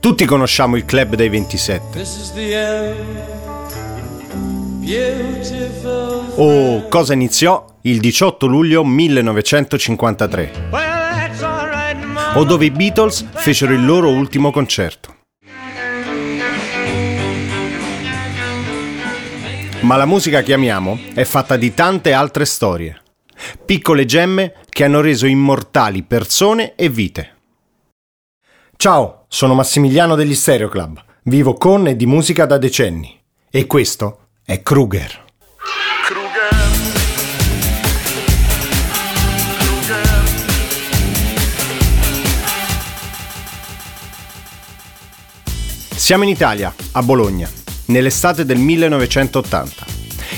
Tutti conosciamo il club dei 27. Oh, cosa iniziò il 18 luglio 1953, o dove i Beatles fecero il loro ultimo concerto. Ma la musica che amiamo è fatta di tante altre storie, piccole gemme che hanno reso immortali persone e vite. Ciao, sono Massimiliano degli Stereo Club, vivo con e di musica da decenni. E questo è Kruger. Siamo in Italia, a Bologna, nell'estate del 1980,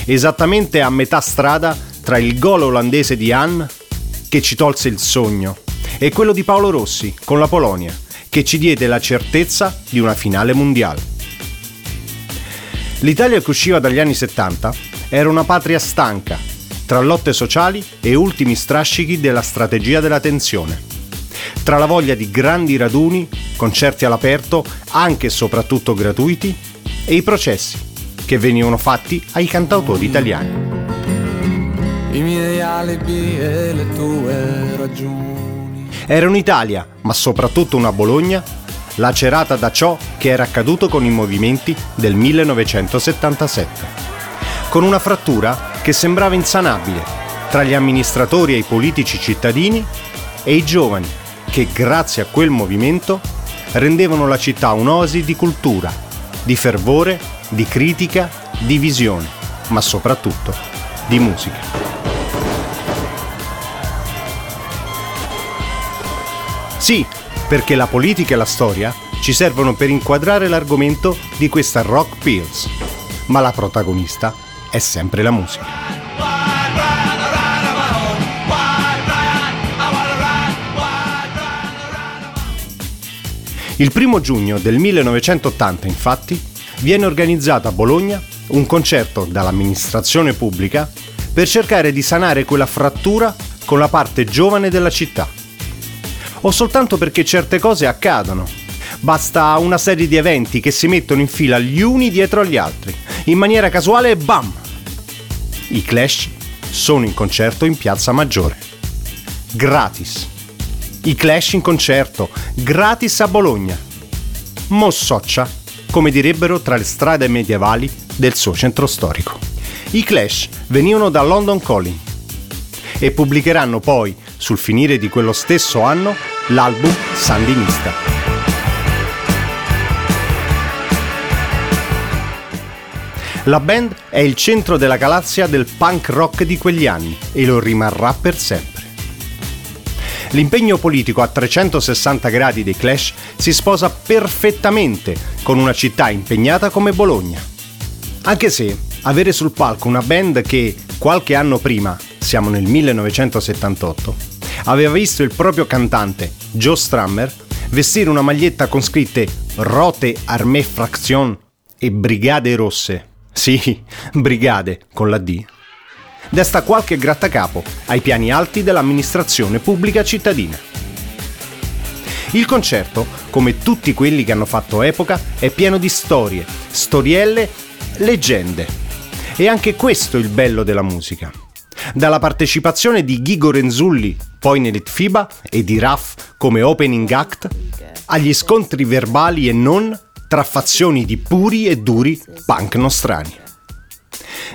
esattamente a metà strada tra il gol olandese di Anne, che ci tolse il sogno, e quello di Paolo Rossi con la Polonia, che ci diede la certezza di una finale mondiale. L'Italia che usciva dagli anni 70 era una patria stanca, tra lotte sociali e ultimi strascichi della strategia della tensione. Tra la voglia di grandi raduni, concerti all'aperto, anche e soprattutto gratuiti, e i processi che venivano fatti ai cantautori italiani. I miei alibi e le tue ragioni. Era un'Italia, ma soprattutto una Bologna, lacerata da ciò che era accaduto con i movimenti del 1977, con una frattura che sembrava insanabile tra gli amministratori e i politici cittadini e i giovani che, grazie a quel movimento, rendevano la città un'oasi di cultura, di fervore, di critica, di visione, ma soprattutto di musica. Sì, perché la politica e la storia ci servono per inquadrare l'argomento di questa Rock Pills, ma la protagonista è sempre la musica. Il primo giugno del 1980, infatti, viene organizzato a Bologna un concerto dall'amministrazione pubblica per cercare di sanare quella frattura con la parte giovane della città. O soltanto perché certe cose accadono. Basta una serie di eventi che si mettono in fila gli uni dietro agli altri, in maniera casuale e bam! I Clash sono in concerto in Piazza Maggiore. Gratis i Clash in concerto, gratis a Bologna. Mossoccia, come direbbero tra le strade medievali del suo centro storico. I Clash venivano da London Calling e pubblicheranno poi, sul finire di quello stesso anno, l'album Sandinista. La band è il centro della galassia del punk rock di quegli anni e lo rimarrà per sempre. L'impegno politico a 360 gradi dei Clash si sposa perfettamente con una città impegnata come Bologna. Anche se avere sul palco una band che qualche anno prima, siamo nel 1978, aveva visto il proprio cantante, Joe Strummer, vestire una maglietta con scritte Rote Armée Fraction e Brigade Rosse. Sì, brigade con la D desta qualche grattacapo ai piani alti dell'amministrazione pubblica cittadina. Il concerto, come tutti quelli che hanno fatto epoca, è pieno di storie, storielle, leggende. E anche questo è il bello della musica. Dalla partecipazione di Ghigo Renzulli, poi nell'Itfiba, e di Raff come opening act, agli scontri verbali e non tra fazioni di puri e duri punk nostrani.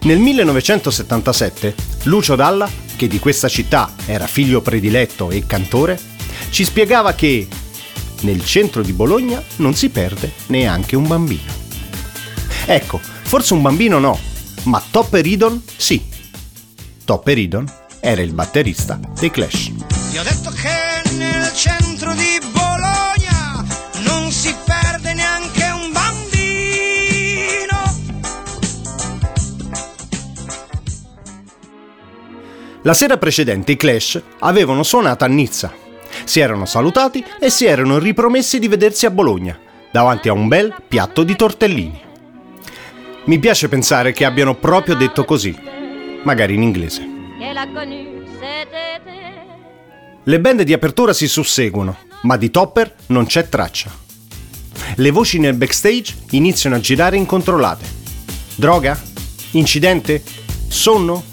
Nel 1977 Lucio Dalla, che di questa città era figlio prediletto e cantore, ci spiegava che nel centro di Bologna non si perde neanche un bambino. Ecco, forse un bambino no, ma Topper Idon sì. Topper Idon era il batterista dei Clash. Gli ho detto che nel centro di Bologna non si perde neanche La sera precedente i Clash avevano suonato a Nizza. Si erano salutati e si erano ripromessi di vedersi a Bologna, davanti a un bel piatto di tortellini. Mi piace pensare che abbiano proprio detto così, magari in inglese. Le band di apertura si susseguono, ma di Topper non c'è traccia. Le voci nel backstage iniziano a girare incontrollate. Droga? Incidente? Sonno?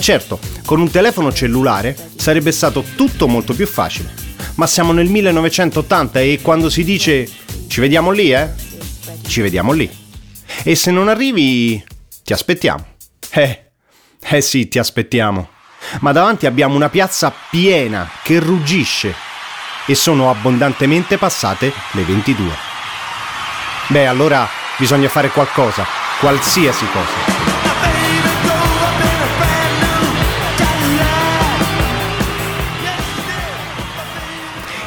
Certo, con un telefono cellulare sarebbe stato tutto molto più facile. Ma siamo nel 1980 e quando si dice ci vediamo lì, eh? Ci vediamo lì. E se non arrivi, ti aspettiamo. Eh, eh sì, ti aspettiamo. Ma davanti abbiamo una piazza piena che ruggisce e sono abbondantemente passate le 22. Beh, allora bisogna fare qualcosa, qualsiasi cosa.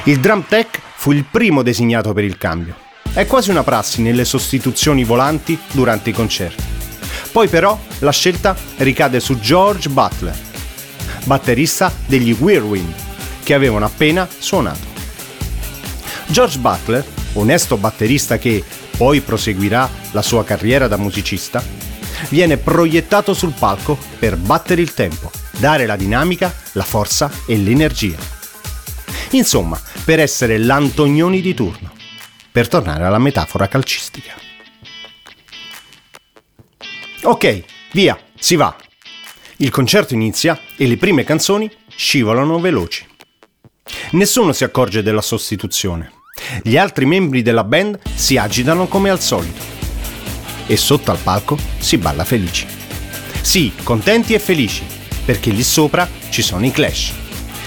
Il drum tech fu il primo designato per il cambio. È quasi una prassi nelle sostituzioni volanti durante i concerti. Poi però la scelta ricade su George Butler, batterista degli Whirlwind, che avevano appena suonato. George Butler, onesto batterista che poi proseguirà la sua carriera da musicista, viene proiettato sul palco per battere il tempo, dare la dinamica, la forza e l'energia. Insomma, per essere l'Antonioni di turno, per tornare alla metafora calcistica. Ok, via, si va. Il concerto inizia e le prime canzoni scivolano veloci. Nessuno si accorge della sostituzione. Gli altri membri della band si agitano come al solito. E sotto al palco si balla felici. Sì, contenti e felici, perché lì sopra ci sono i Clash.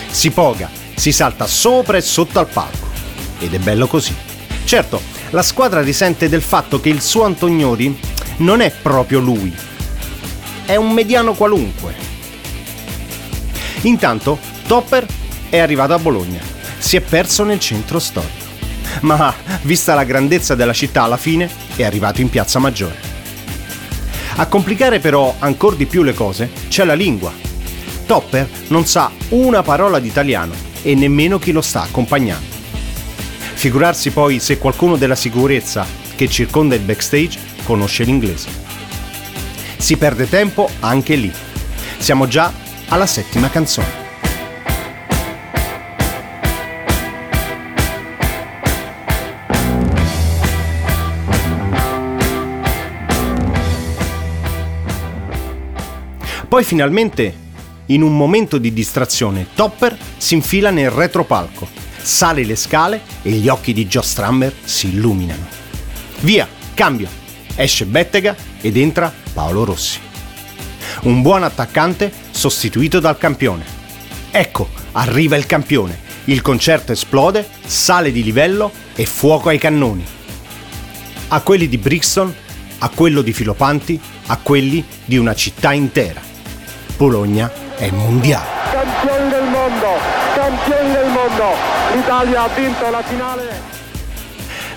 Si poga, si salta sopra e sotto al palco. Ed è bello così. Certo, la squadra risente del fatto che il suo Antoniori non è proprio lui. È un mediano qualunque. Intanto, Topper è arrivato a Bologna. Si è perso nel centro storico. Ma, vista la grandezza della città, alla fine è arrivato in Piazza Maggiore. A complicare però ancora di più le cose c'è la lingua. Topper non sa una parola di italiano e nemmeno chi lo sta accompagnando. Figurarsi poi se qualcuno della sicurezza che circonda il backstage conosce l'inglese. Si perde tempo anche lì. Siamo già alla settima canzone. Poi finalmente in un momento di distrazione, Topper si infila nel retropalco, sale le scale e gli occhi di Joe Strammer si illuminano. Via, cambio. Esce Bettega ed entra Paolo Rossi. Un buon attaccante sostituito dal campione. Ecco, arriva il campione. Il concerto esplode, sale di livello e fuoco ai cannoni. A quelli di Brixton, a quello di Filopanti, a quelli di una città intera. Bologna è mondiale. Campioni del mondo, campioni del mondo, l'Italia ha vinto la finale.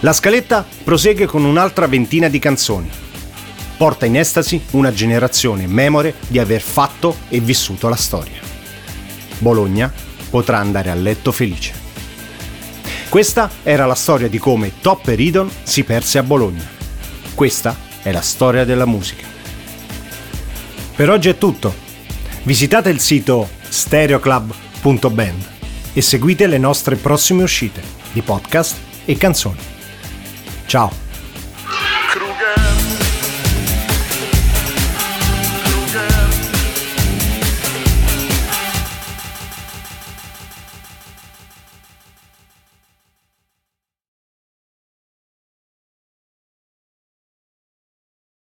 La scaletta prosegue con un'altra ventina di canzoni. Porta in estasi una generazione memore di aver fatto e vissuto la storia. Bologna potrà andare a letto felice. Questa era la storia di come Top e Ridon si perse a Bologna. Questa è la storia della musica. Per oggi è tutto. Visitate il sito stereoclub.band e seguite le nostre prossime uscite di podcast e canzoni. Ciao! Kruger.